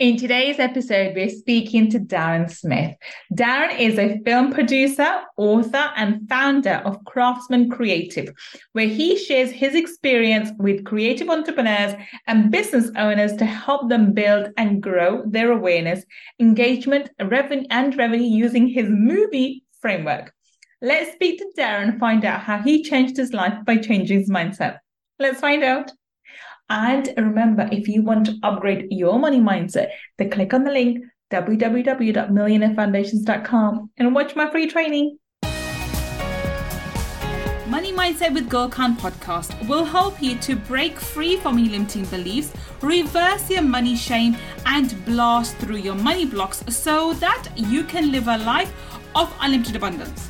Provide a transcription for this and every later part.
In today's episode, we're speaking to Daren Smith. Daren is a film producer, author, and founder of Craftsman Creative, where he shares his experience with creative entrepreneurs and business owners to help them build and grow their awareness, engagement, revenue, and revenue using his movie framework. Let's speak to Daren find out how he changed his life by changing his mindset. Let's find out. And remember, if you want to upgrade your money mindset, then click on the link www.millionairefoundations.com and watch my free training. Money Mindset with Gull Khan podcast will help you to break free from your limiting beliefs, reverse your money shame, and blast through your money blocks so that you can live a life of unlimited abundance.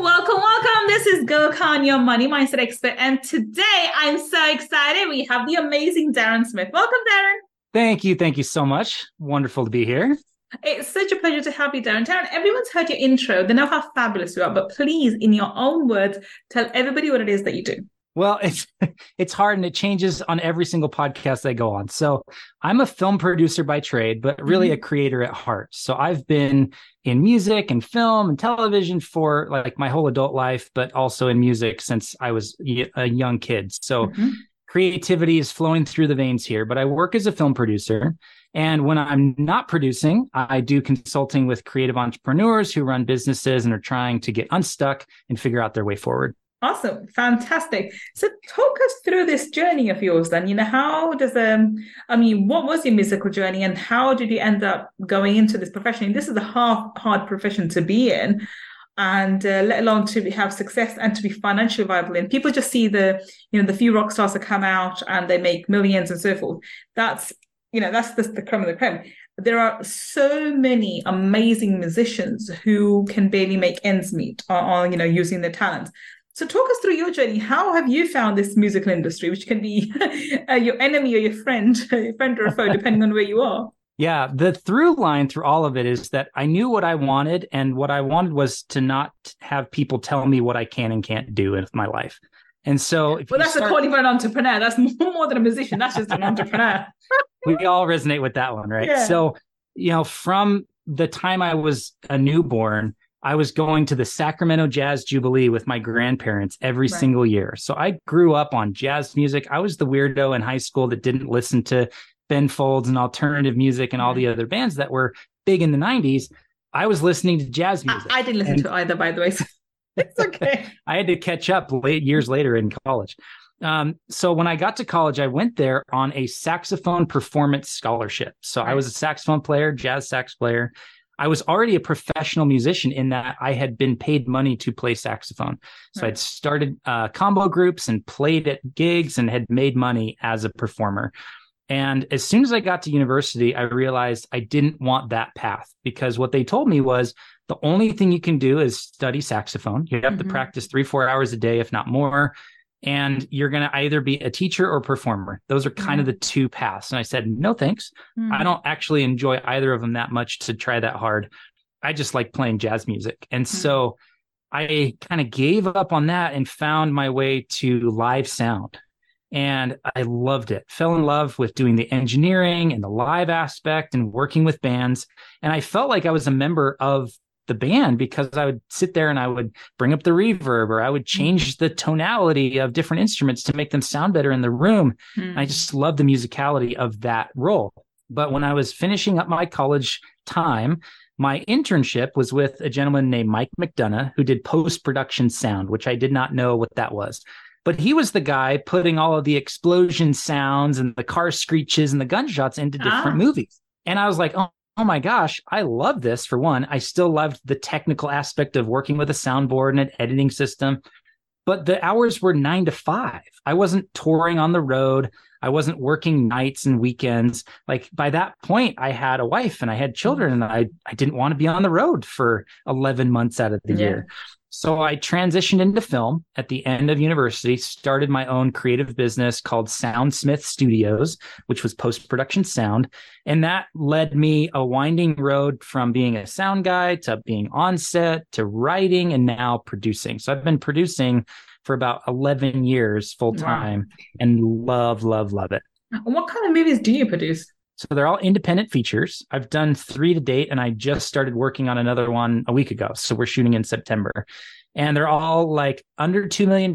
Welcome, welcome. This is Khan, your money mindset expert. And today I'm so excited. We have the amazing Daren Smith. Welcome, Daren. Thank you. Thank you so much. Wonderful to be here. It's such a pleasure to have you, Daren. Daren, everyone's heard your intro. They know how fabulous you are, but please, in your own words, tell everybody what it is that you do. Well, it's it's hard and it changes on every single podcast I go on. So I'm a film producer by trade, but really mm-hmm. a creator at heart. So I've been in music and film and television for like my whole adult life, but also in music since I was a young kid. So mm-hmm. creativity is flowing through the veins here, but I work as a film producer. And when I'm not producing, I do consulting with creative entrepreneurs who run businesses and are trying to get unstuck and figure out their way forward. Awesome, fantastic. So, talk us through this journey of yours. Then, you know, how does um, I mean, what was your musical journey, and how did you end up going into this profession? This is a hard, hard profession to be in, and uh, let alone to have success and to be financially viable. And people just see the, you know, the few rock stars that come out and they make millions and so forth. That's, you know, that's the, the creme of the creme there are so many amazing musicians who can barely make ends meet on, on you know using their talents so, talk us through your journey. How have you found this musical industry, which can be uh, your enemy or your friend, a friend or a foe, depending on where you are? Yeah, the through line through all of it is that I knew what I wanted, and what I wanted was to not have people tell me what I can and can't do in my life. And so, well, that's start... a calling for an entrepreneur. That's more than a musician. That's just an entrepreneur. we all resonate with that one, right? Yeah. So, you know, from the time I was a newborn, I was going to the Sacramento Jazz Jubilee with my grandparents every right. single year. So I grew up on jazz music. I was the weirdo in high school that didn't listen to Ben Folds and alternative music and all the other bands that were big in the 90s. I was listening to jazz music. I, I didn't listen and, to either, by the way. It's okay. I had to catch up late years later in college. Um, so when I got to college, I went there on a saxophone performance scholarship. So right. I was a saxophone player, jazz sax player, I was already a professional musician in that I had been paid money to play saxophone. So right. I'd started uh, combo groups and played at gigs and had made money as a performer. And as soon as I got to university, I realized I didn't want that path because what they told me was the only thing you can do is study saxophone. You have mm-hmm. to practice three, four hours a day, if not more and you're going to either be a teacher or performer. Those are kind mm. of the two paths. And I said, no, thanks. Mm. I don't actually enjoy either of them that much to try that hard. I just like playing jazz music. And mm. so I kind of gave up on that and found my way to live sound. And I loved it. Fell in love with doing the engineering and the live aspect and working with bands. And I felt like I was a member of the band because I would sit there and I would bring up the reverb or I would mm-hmm. change the tonality of different instruments to make them sound better in the room. Mm. I just love the musicality of that role. But when I was finishing up my college time, my internship was with a gentleman named Mike McDonough who did post production sound, which I did not know what that was. But he was the guy putting all of the explosion sounds and the car screeches and the gunshots into different ah. movies. And I was like, oh oh my gosh, I love this for one. I still loved the technical aspect of working with a soundboard and an editing system, but the hours were nine to five. I wasn't touring on the road. I wasn't working nights and weekends. Like by that point, I had a wife and I had children mm-hmm. and I, I didn't want to be on the road for 11 months out of the yeah. year. So I transitioned into film at the end of university, started my own creative business called Soundsmith Studios, which was post production sound. And that led me a winding road from being a sound guy to being on set to writing and now producing. So I've been producing for about 11 years full time wow. and love, love, love it. What kind of movies do you produce? So they're all independent features. I've done three to date, and I just started working on another one a week ago. So we're shooting in September. And they're all like under $2 million.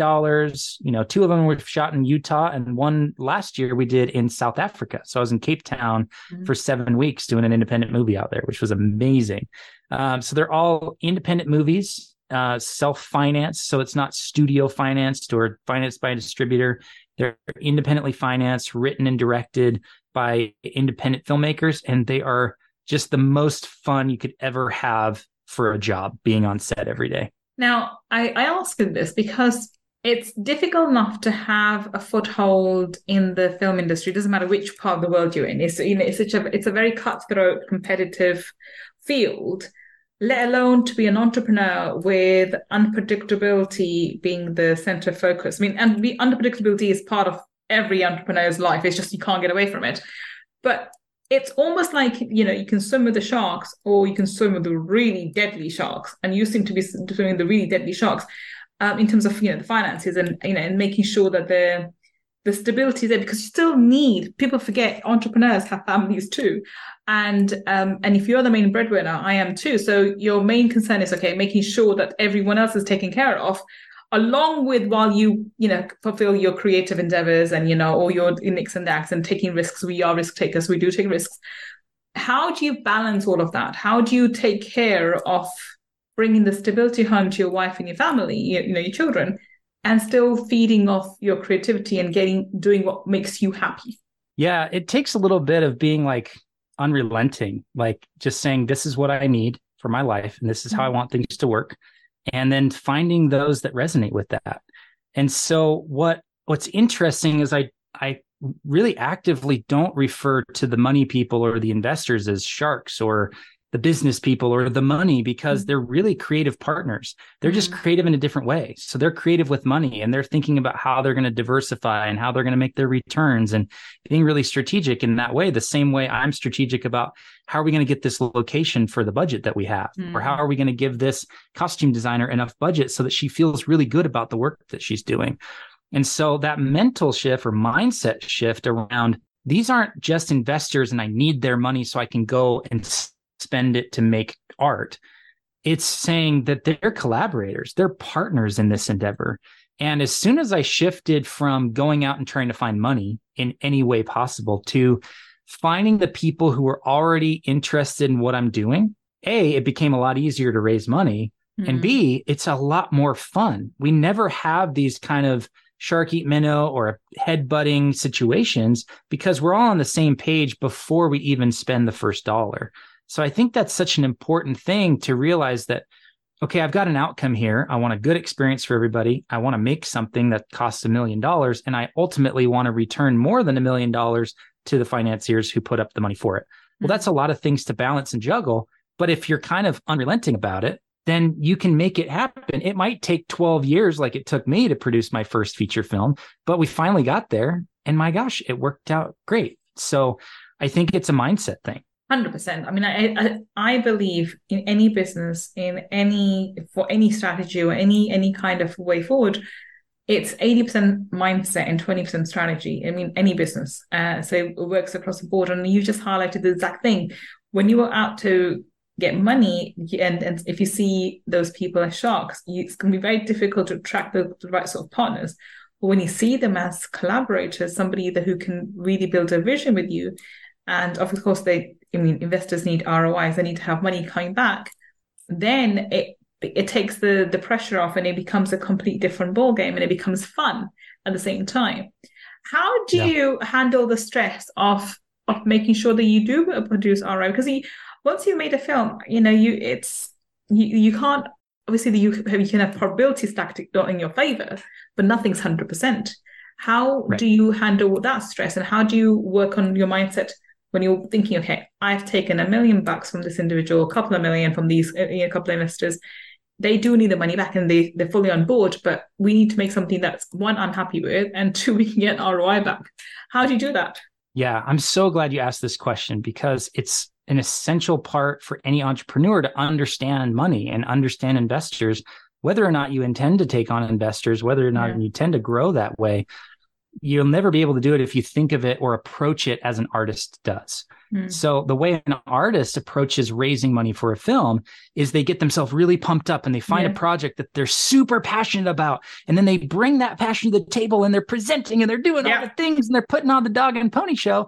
You know, two of them were shot in Utah, and one last year we did in South Africa. So I was in Cape Town mm-hmm. for seven weeks doing an independent movie out there, which was amazing. Um, so they're all independent movies, uh, self financed. So it's not studio financed or financed by a distributor. They're independently financed, written and directed by independent filmmakers, and they are just the most fun you could ever have for a job being on set every day. Now, I, I ask this because it's difficult enough to have a foothold in the film industry. It doesn't matter which part of the world you're in. It's you know it's such a it's a very cutthroat, competitive field. Let alone to be an entrepreneur with unpredictability being the center focus. I mean, and the unpredictability is part of every entrepreneur's life. It's just you can't get away from it. But it's almost like you know you can swim with the sharks or you can swim with the really deadly sharks and you seem to be swimming the really deadly sharks um, in terms of you know the finances and you know and making sure that the the stability there because you still need people forget entrepreneurs have families too. And um, and if you're the main breadwinner i am too. So your main concern is okay making sure that everyone else is taken care of along with while you you know fulfill your creative endeavors and you know all your nicks and nacks and taking risks. We are risk takers. We do take risks. How do you balance all of that? How do you take care of bringing the stability home to your wife and your family you, you know your children and still feeding off your creativity and getting doing what makes you happy yeah it takes a little bit of being like unrelenting like just saying this is what i need for my life and this is how i mm-hmm. want things to work and then finding those that resonate with that. And so what what's interesting is I I really actively don't refer to the money people or the investors as sharks or the business people or the money because mm-hmm. they're really creative partners. They're mm-hmm. just creative in a different way. So they're creative with money and they're thinking about how they're going to diversify and how they're going to make their returns and being really strategic in that way, the same way I'm strategic about how are we going to get this location for the budget that we have? Mm-hmm. Or how mm-hmm. are we going to give this costume designer enough budget so that she feels really good about the work that she's doing? And so that mental shift or mindset shift around these aren't just investors and I need their money so I can go and spend it to make art. It's saying that they're collaborators, they're partners in this endeavor. And as soon as I shifted from going out and trying to find money in any way possible to finding the people who are already interested in what I'm doing, A, it became a lot easier to raise money. Mm-hmm. And B, it's a lot more fun. We never have these kind of shark eat minnow or head butting situations because we're all on the same page before we even spend the first dollar. So I think that's such an important thing to realize that, okay, I've got an outcome here. I want a good experience for everybody. I want to make something that costs a million dollars. And I ultimately want to return more than a million dollars to the financiers who put up the money for it. Well, mm-hmm. that's a lot of things to balance and juggle. But if you're kind of unrelenting about it, then you can make it happen. It might take 12 years, like it took me to produce my first feature film, but we finally got there. And my gosh, it worked out great. So I think it's a mindset thing. Hundred percent. I mean, I, I I believe in any business, in any for any strategy or any any kind of way forward, it's eighty percent mindset and twenty percent strategy. I mean, any business. Uh, so it works across the board. And you just highlighted the exact thing. When you are out to get money, and and if you see those people as sharks, you, it's going to be very difficult to attract the, the right sort of partners. But when you see them as collaborators, somebody that who can really build a vision with you, and of course they I mean, investors need ROIs, they need to have money coming back, then it it takes the the pressure off and it becomes a complete different ball game and it becomes fun at the same time. How do yeah. you handle the stress of of making sure that you do produce ROI? Because you, once you've made a film, you know, you it's you, you can't obviously you, you can have probability stacked in your favor, but nothing's hundred percent. How right. do you handle that stress and how do you work on your mindset when you're thinking, okay, I've taken a million bucks from this individual, a couple of million from these, uh, a couple of investors. they do need the money back and they, they're fully on board, but we need to make something that's one, I'm happy with, and two, we can get ROI back. How do you do that? Yeah, I'm so glad you asked this question because it's an essential part for any entrepreneur to understand money and understand investors, whether or not you intend to take on investors, whether or not yeah. you tend to grow that way. You'll never be able to do it if you think of it or approach it as an artist does. Mm. So the way an artist approaches raising money for a film is they get themselves really pumped up and they find yeah. a project that they're super passionate about. And then they bring that passion to the table and they're presenting and they're doing yeah. all the things and they're putting on the dog and pony show.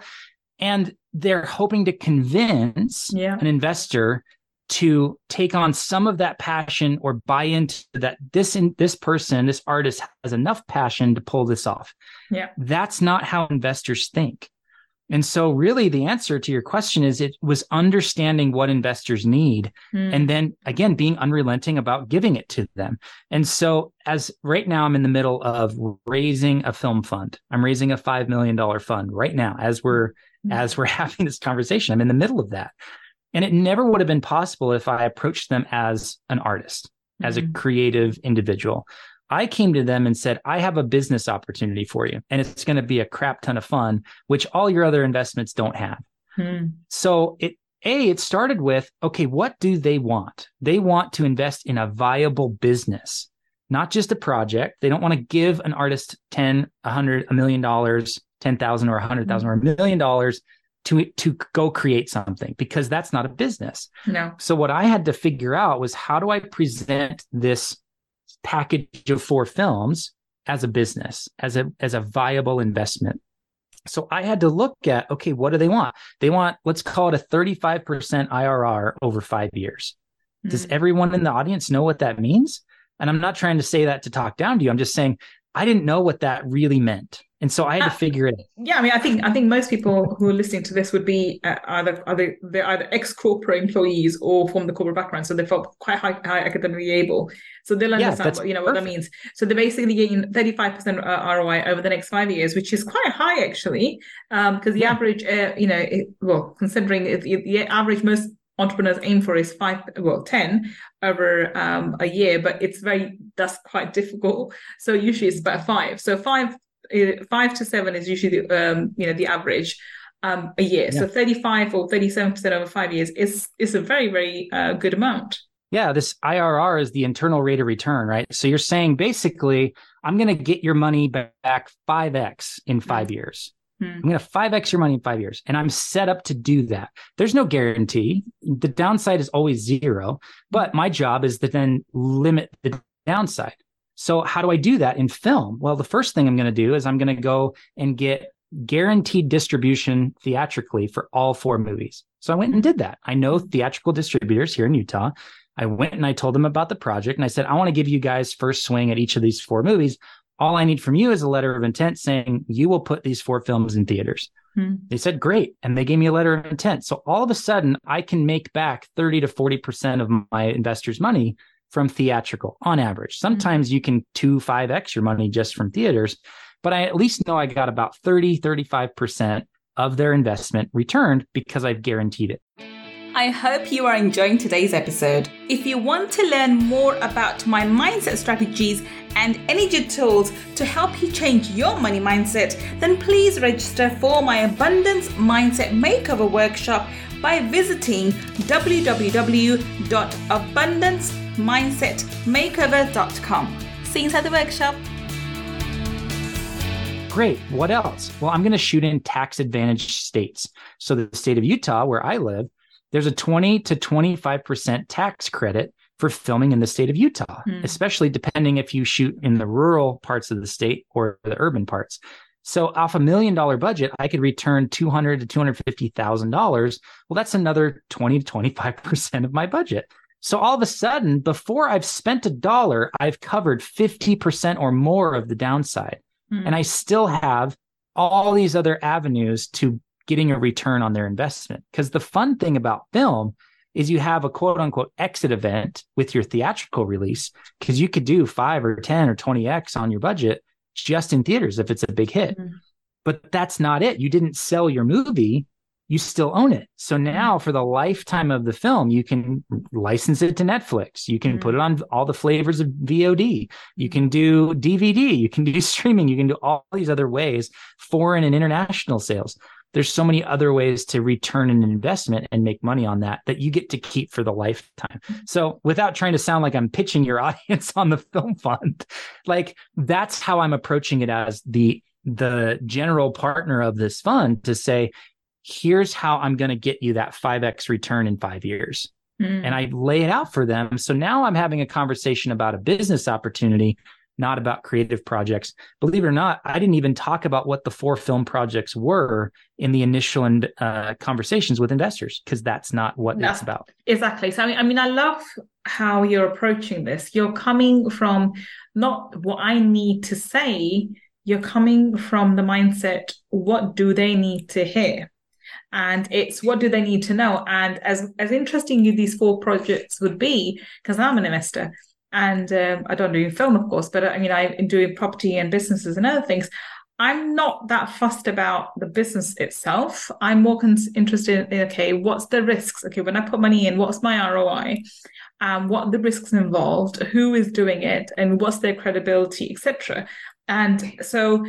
And they're hoping to convince yeah. an investor to take on some of that passion or buy into that this in, this person this artist has enough passion to pull this off yeah that's not how investors think and so, really, the answer to your question is it was understanding what investors need mm. and then again, being unrelenting about giving it to them. And so, as right now, I'm in the middle of raising a film fund. I'm raising a $5 million fund right now as we're, mm. as we're having this conversation. I'm in the middle of that. And it never would have been possible if I approached them as an artist, mm. as a hmm. creative individual. I came to them and said, I have a business opportunity for you, and it's going to be a crap ton of fun, which all your other investments don't have. Hmm. So it a it started with okay, what do they want? They want to invest in a viable business, not just a project. They don't want to give an artist 10, 100, a million dollars, 10,000 or 100,000 or a million dollars to to go create something because that's not a business. No. So what I had to figure out was how do I present this package of four films as a business, as a as a viable investment. So I had to look at okay, what do they want? They want let's call it a 35% IRR over 5 years. Mm-hmm. Does everyone in the audience know what that means? And I'm not trying to say that to talk down to you. I'm just saying I didn't know what that really meant and so I had to uh, figure it out. Yeah, I mean, I think I think most people who are listening to this would be uh, either either they're either ex corporate employees or from the corporate background, so they felt quite high, high academically able, so they'll understand yeah, what, you know what that means. So they're basically getting thirty five percent uh, ROI over the next five years, which is quite high actually, because um, the yeah. average, uh, you know, it, well, considering it, the average most entrepreneurs aim for is five well 10 over um, a year but it's very that's quite difficult so usually it's about five so five five to seven is usually the um, you know the average um, a year. Yeah. So 35 or 37 percent over five years is is a very very uh, good amount. Yeah, this IRR is the internal rate of return, right? So you're saying basically, I'm going to get your money back 5x in five mm. years. Mm. I'm going to 5x your money in five years. And I'm set up to do that. There's no guarantee. The downside is always zero. But my job is to then limit the downside. So how do I do that in film? Well, the first thing I'm going to do is I'm going to go and get guaranteed distribution theatrically for all four movies. So I went and did that. I know theatrical distributors here in Utah. I went and I told them about the project and I said, I want to give you guys first swing at each of these four movies. All I need from you is a letter of intent saying you will put these four films in theaters. Hmm. They said, great. And they gave me a letter of intent. So all of a sudden, I can make back 30 to 40% of my investors' money from theatrical on average. Mm-hmm. Sometimes mm-hmm. you can two, five X your money just from theaters, but I at least know I got about 30, 35% of their investment returned because I've guaranteed it. I hope you are enjoying today's episode. If you want to learn more about my mindset strategies and energy tools to help you change your money mindset, then please register for my Abundance Mindset Makeover Workshop by visiting www.abundancemindsetmakeover.com. See you inside the workshop. Great. What else? Well, I'm going to shoot in tax advantage states. So, the state of Utah, where I live, there's a 20 to 25% tax credit for filming in the state of Utah, mm. especially depending if you shoot in the rural parts of the state or the urban parts. So off a million dollar budget, I could return two hundred to two hundred fifty thousand dollars. Well, that's another twenty to twenty five percent of my budget. So all of a sudden, before I've spent a dollar, I've covered 50% or more of the downside. Mm. And I still have all these other avenues to getting a return on their investment. Because the fun thing about film is you have a quote unquote exit event with your theatrical release, because you could do five or 10 or 20x on your budget just in theaters if it's a big hit. Mm. But that's not it. You didn't sell your movie you still own it. So mm-hmm. now for the lifetime of the film, you can license it to Netflix. You can mm-hmm. put it on all the flavors of VOD. You can do DVD. You can do streaming. You can do all these other ways, foreign and international sales. There's so many other ways to return an investment and make money on that that you get to keep for the lifetime. So without trying to sound like I'm pitching your audience on the film fund, like that's how I'm approaching it as the the general partner of this fund to say, here's how I'm going to get you that 5x return in five years. Mm. And I lay it out for them. So now I'm having a conversation about a business opportunity, not about creative projects. Believe it or not, I didn't even talk about what the four film projects were in the initial uh, conversations with investors because that's not what no, it's about. Exactly. So I mean, I mean, I love how you're approaching this. You're coming from not what I need to say. You're coming from the mindset, what do they need to hear? and it's what do they need to know and as as interesting you these four projects would be because i'm an investor and um, i don't do film of course but i mean i do property and businesses and other things. I'm not that fussed about the business itself. I'm more cons- interested in okay what's the risks? Okay when i put money in what's my roi um, what the risks involved? Who is doing it? And what's their credibility etc and so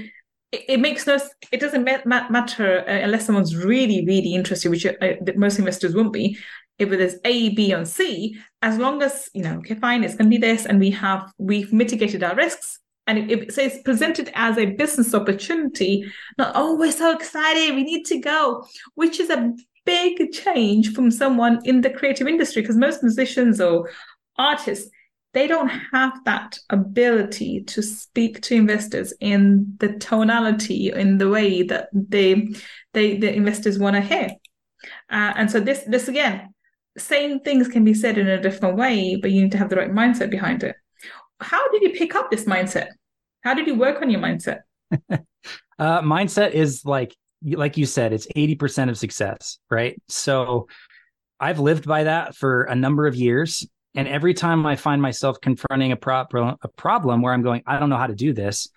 it, makes no it doesn't matter uh, unless someone's really really interested which uh, most investors won't be if there's a b and c. As long as you know okay fine it's going to be this and we have we've mitigated our risks. And if, if it's presented as a business opportunity not oh we're so excited we need to go which is a big change from someone in the creative industry because most musicians or artists they don't have that ability to speak to investors in the tonality in the way that they they the investors want to hear. Uh, and so this this again same things can be said in a different way but you need to have the right mindset behind it. How did you pick up this mindset? How did you work on your mindset? Uh, mindset is like like you said it's 80% of success right? So i've lived by that for a number of years and every time I find myself confronting a, pro- a problem where I'm going, I don't know how to do this,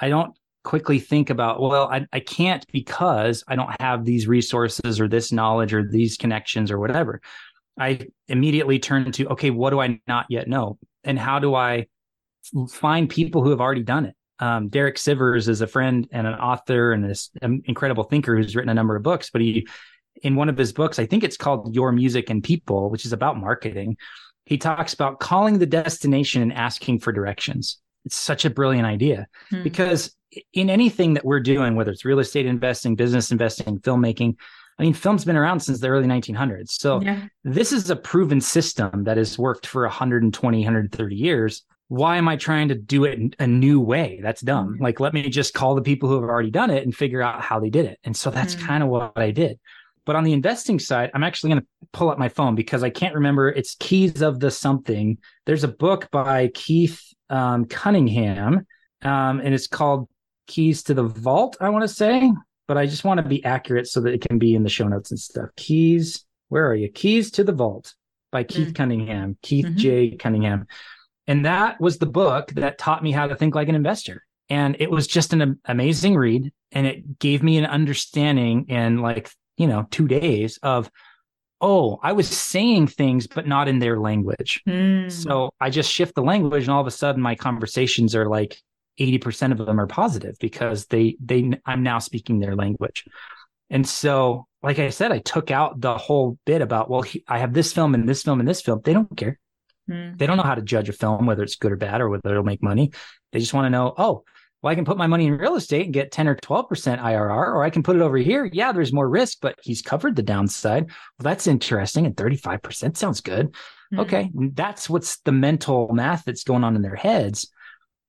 I don't quickly think about, well, I, I can't because I don't have these resources or this knowledge or these connections or whatever. I immediately turn to, okay, what do I not yet know? And how do I find people who have already done it? Um, Derek Sivers is a friend and an author and this incredible thinker who's written a number of books, but he, in one of his books, I think it's called Your Music and People, which is about marketing he talks about calling the destination and asking for directions. It's such a brilliant idea hmm. because in anything that we're doing, whether it's real estate investing, business investing, filmmaking, I mean, film's been around since the early 1900s. So yeah. this is a proven system that has worked for 120, 130 years. Why am I trying to do it a new way? That's dumb. Hmm. Like, let me just call the people who have already done it and figure out how they did it. And so that's mm. kind of what I did. But on the investing side, I'm actually going to pull up my phone because I can't remember. It's Keys of the Something. There's a book by Keith um, Cunningham, um, and it's called Keys to the Vault, I want to say. But I just want to be accurate so that it can be in the show notes and stuff. Keys, where are you? Keys to the Vault by Keith mm. Cunningham, Keith mm-hmm. J. Cunningham. And that was the book that taught me how to think like an investor. And it was just an amazing read. And it gave me an understanding in like you know, two days of, oh, I was saying things, but not in their language. Mm. So I just shift the language and all of a sudden my conversations are like 80% of them are positive because they, they, I'm now speaking their language. And so, like I said, I took out the whole bit about, well, he, I have this film and this film and this film. They don't care. Mm. They don't know how to judge a film, whether it's good or bad or whether it'll make money. They just want to know, oh, well, I can put my money in real estate and get 10 or 12% IRR, or I can put it over here. Yeah, there's more risk, but he's covered the downside. Well, that's interesting. And 35% sounds good. Mm-hmm. Okay. That's what's the mental math that's going on in their heads.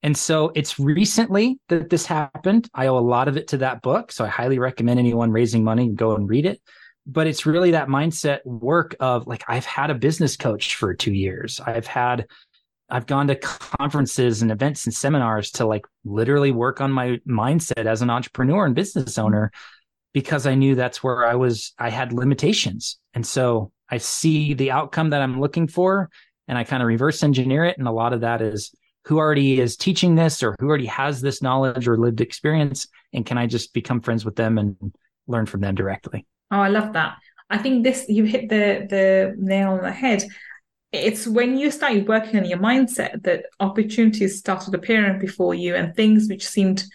And so it's recently that this happened. I owe a lot of it to that book. So I highly recommend anyone raising money go and read it. But it's really that mindset work of like, I've had a business coach for two years. I've had I've gone to conferences and events and seminars to like literally work on my mindset as an entrepreneur and business owner because I knew that's where I was, I had limitations. And so I see the outcome that I'm looking for and I kind of reverse engineer it. And a lot of that is who already is teaching this or who already has this knowledge or lived experience. And can I just become friends with them and learn from them directly? Oh, I love that. I think this you hit the the nail on the head. It's when you started working on your mindset that opportunities started appearing before you and things which seemed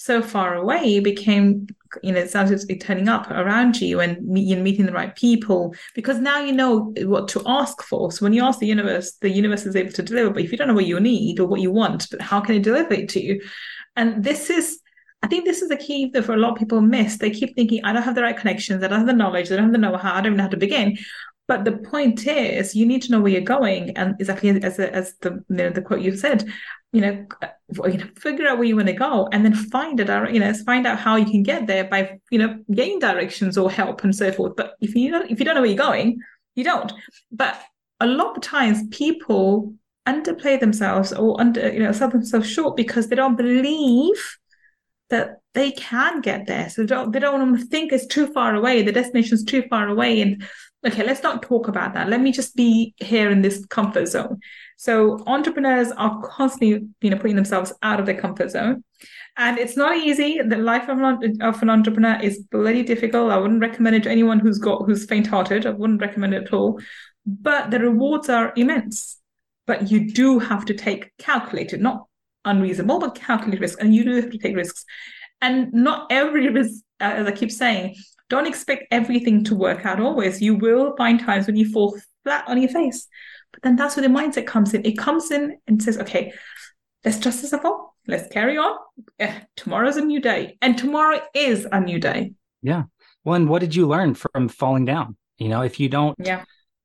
so far away became you know it started turning up around you and you meeting the right people. Because now you know what to ask for. So when you ask the universe the universe is able to deliver but if you don't know what you need or what you want but how can it deliver it to you? And this is I think this is the key that for a lot of people miss. They keep thinking, I don't have the right connections, I don't have the knowledge, I don't have the know-how, I don't know how to begin. But the point is, you need to know where you're going, and exactly as as the you know, the quote you said, you know, you know, figure out where you want to go, and then find it. You know, find out how you can get there by you know getting directions or help and so forth. But if you don't, if you don't know where you're going, you don't. But a lot of times, people underplay themselves or under you know sell themselves short because they don't believe that they can get there. So they don't they don't think it's too far away, the destination's too far away. And okay, let's not talk about that. Let me just be here in this comfort zone. So entrepreneurs are constantly, you know, putting themselves out of their comfort zone. And it's not easy. The life of an, of an entrepreneur is bloody difficult. I wouldn't recommend it to anyone who's got who's faint-hearted. I wouldn't recommend it at all. But the rewards are immense. But you do have to take calculated, not unreasonable, but calculated risk. And you do have to take risks. And not every risk, uh, as I keep saying, don't expect everything to work out always. You will find times when you fall flat on your face. But then that's where the mindset comes in. It comes in and says, okay, let's dust this off. Let's carry on. Eh, tomorrow's a new day. And tomorrow is a new day. Yeah. Well, and what did you learn from falling down? You know, if you don't yeah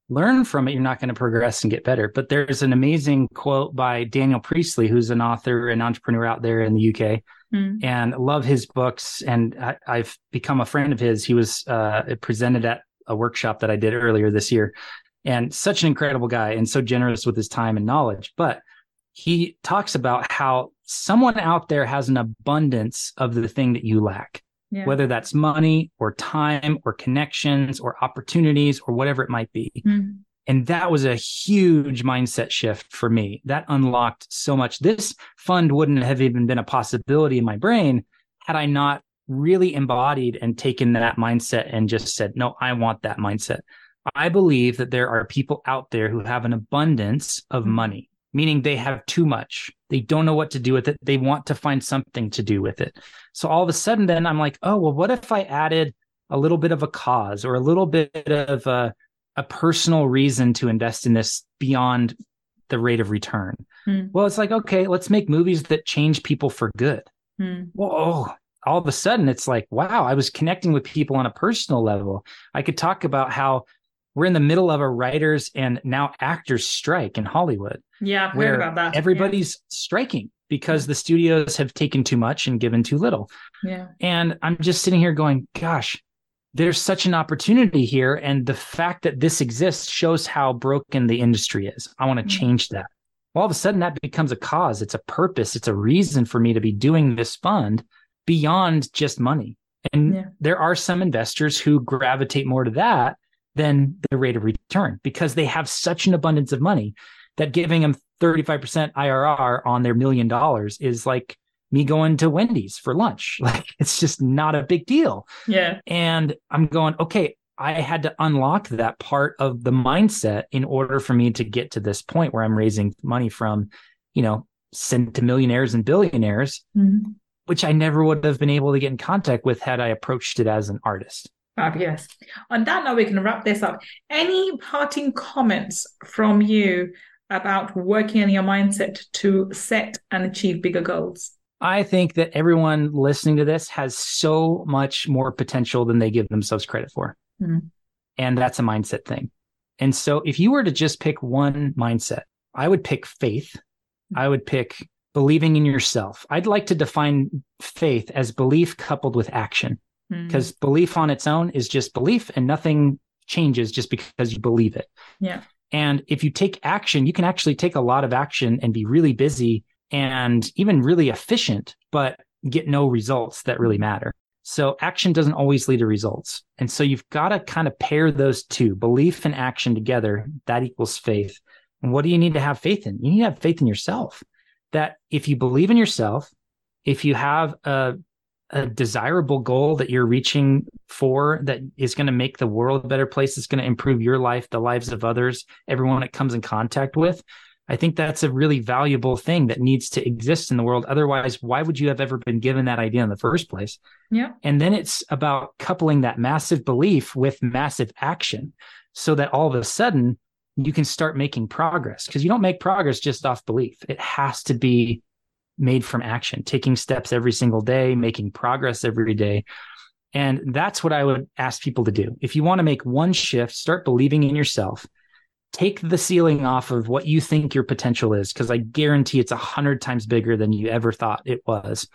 learn from it, you're not going to progress and get better. But there's an amazing quote by Daniel Priestley, who's an author and entrepreneur out there in the UK, mm. and love his books. And I, have become a friend of his. He was uh, presented at a workshop that I did earlier this year, and such an incredible guy and so generous with his time and knowledge. But he talks about how someone out there has an abundance of the thing that you lack yeah. whether that's money or time or connections or opportunities or whatever it might be. Mm. And that was a huge mindset shift for me. That unlocked so much. This fund wouldn't have even been a possibility in my brain had I not really embodied and taken that mindset and just said, no, I want that mindset. I believe that there are people out there who have an abundance of mm. money meaning they have too much. They don't know what to do with it. They want to find something to do with it. So all of a sudden, then I'm like, oh, well, what if I added a little bit of a cause or a little bit of a, a personal reason to invest in this beyond the rate of return? Hmm. Well, it's like, okay, let's make movies that change people for good. Whoa. All of a sudden, it's like, wow, I was connecting with people on a personal level. I could talk about how we're in the middle of a writers and now actors strike in Hollywood. Yeah, I've where about that. Everybody's yeah. striking because the studios have taken too much and given too little. Yeah. And I'm just sitting here going, gosh, there's such an opportunity here. And the fact that this exists shows how broken the industry is. I want to mm-hmm. change that. All of a sudden, that becomes a cause. It's a purpose. It's a reason for me to be doing this fund beyond just money. And yeah. there are some investors who gravitate more to that than the rate of return because they have such an abundance of money that giving them 35% IRR on their million dollars is like me going to Wendy's for lunch. Like it's just not a big deal. Yeah. And I'm going, okay, I had to unlock that part of the mindset in order for me to get to this point where I'm raising money from, you know, centimillionaires and billionaires, mm-hmm. which I never would have been able to get in contact with had I approached it as an artist. Fabulous. On that note, we can wrap this up. Any parting comments from you about working on your mindset to set and achieve bigger goals? I think that everyone listening to this has so much more potential than they give themselves credit for. Mm-hmm. And that's a mindset thing. And so if you were to just pick one mindset, I would pick faith. Mm-hmm. I would pick believing in yourself. I'd like to define faith as belief coupled with action because mm. belief on its own is just belief and nothing changes just because you believe it. Yeah. And if you take action, you can actually take a lot of action and be really busy and even really efficient, but get no results that really matter. So action doesn't always lead to results. And so you've got to kind of pair those two, belief and action together. That equals faith. And what do you need to have faith in? You need to have faith in yourself that if you believe in yourself, if you have a a desirable goal that you're reaching for that is going to make the world a better place, it's going to improve your life, the lives of others, everyone it comes in contact with, I think that's a really valuable thing that needs to exist in the world. Otherwise, why would you have ever been given that idea in the first place? Yeah. And then it's about coupling that massive belief with massive action so that all of a sudden you can start making progress because you don't make progress just off belief. It has to be made from action, taking steps every single day, making progress every day. And that's what I would ask people to do. If you want to make one shift, start believing in yourself take the ceiling off of what you think your potential is because i guarantee it's a hundred times bigger than you ever thought it was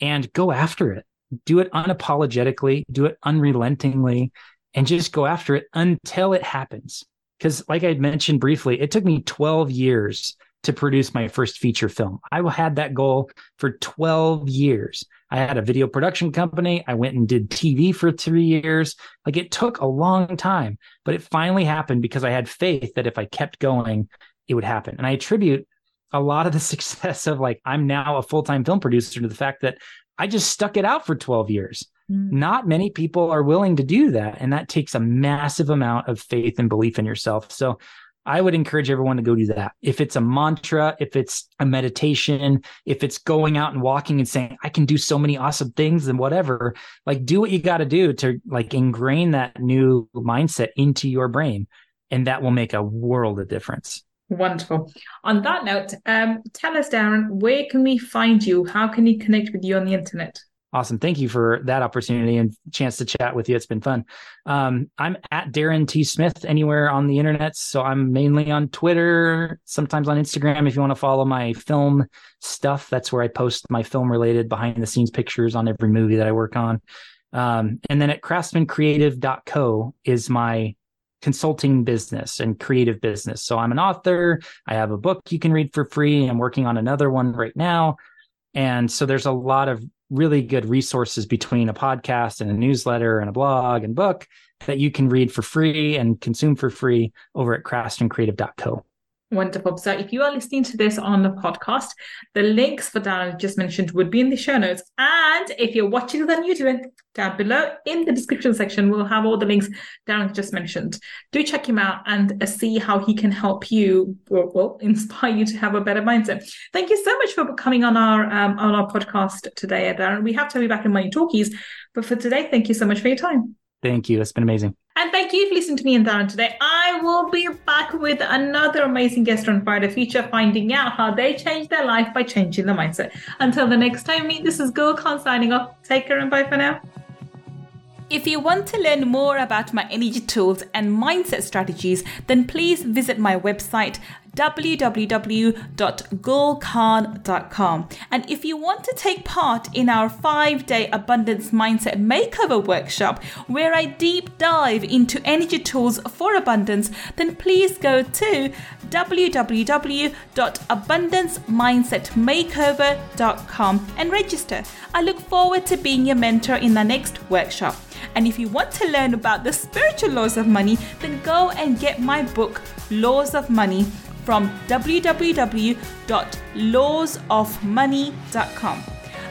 and go after it. Do it unapologetically do it unrelentingly and just go after it until it happens. Because like i mentioned briefly it took me 12 years to produce my first feature film i had that goal for 12 years I had a video production company. I went and did TV for three years. Like it took a long time, but it finally happened because I had faith that if I kept going, it would happen. And I attribute a lot of the success of like, I'm now a full time film producer to the fact that I just stuck it out for 12 years. Mm. Not many people are willing to do that. And that takes a massive amount of faith and belief in yourself. So I would encourage everyone to go do that. If it's a mantra, if it's a meditation, if it's going out and walking and saying, I can do so many awesome things and whatever, like do what you got to do to like ingrain that new mindset into your brain. And that will make a world of difference. Wonderful. On that note, um, tell us, Daren, where can we find you? How can we connect with you on the internet? Awesome. Thank you for that opportunity and chance to chat with you. It's been fun. Um, I'm at Daren T. Smith anywhere on the internet. So I'm mainly on Twitter, sometimes on Instagram. If you want to follow my film stuff, that's where I post my film related behind the scenes pictures on every movie that I work on. Um, and then at craftsmancreative.co is my consulting business and creative business. So I'm an author. I have a book you can read for free. I'm working on another one right now. And so there's a lot of really good resources between a podcast and a newsletter and a blog and book that you can read for free and consume for free over at craftsmancreative.co. Wonderful. So if you are listening to this on the podcast, the links for Daren just mentioned would be in the show notes. And if you're watching on YouTube, down below in the description section, we'll have all the links Daren just mentioned. Do check him out and uh, see how he can help you or well, inspire you to have a better mindset. Thank you so much for coming on our um, on our podcast today, Daren. We have to be back in Money Talkies, but for today, thank you so much for your time. Thank you. It's been amazing. And thank you for listening to me and Daren today. I will be back with another amazing guest on Friday Feature, finding out how they changed their life by changing their mindset. Until the next time, me, this is Gull Khan signing off. Take care and bye for now. If you want to learn more about my energy tools and mindset strategies, then please visit my website www.gullkhan.com. And if you want to take part in our five day abundance mindset makeover workshop, where I deep dive into energy tools for abundance, then please go to www.abundancemindsetmakeover.com and register. I look forward to being your mentor in the next workshop. And if you want to learn about the spiritual laws of money, then go and get my book, Laws of Money from www.lawsofmoney.com.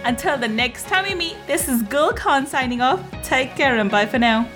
Until the next time we meet, this is Gull Khan signing off. Take care and bye for now.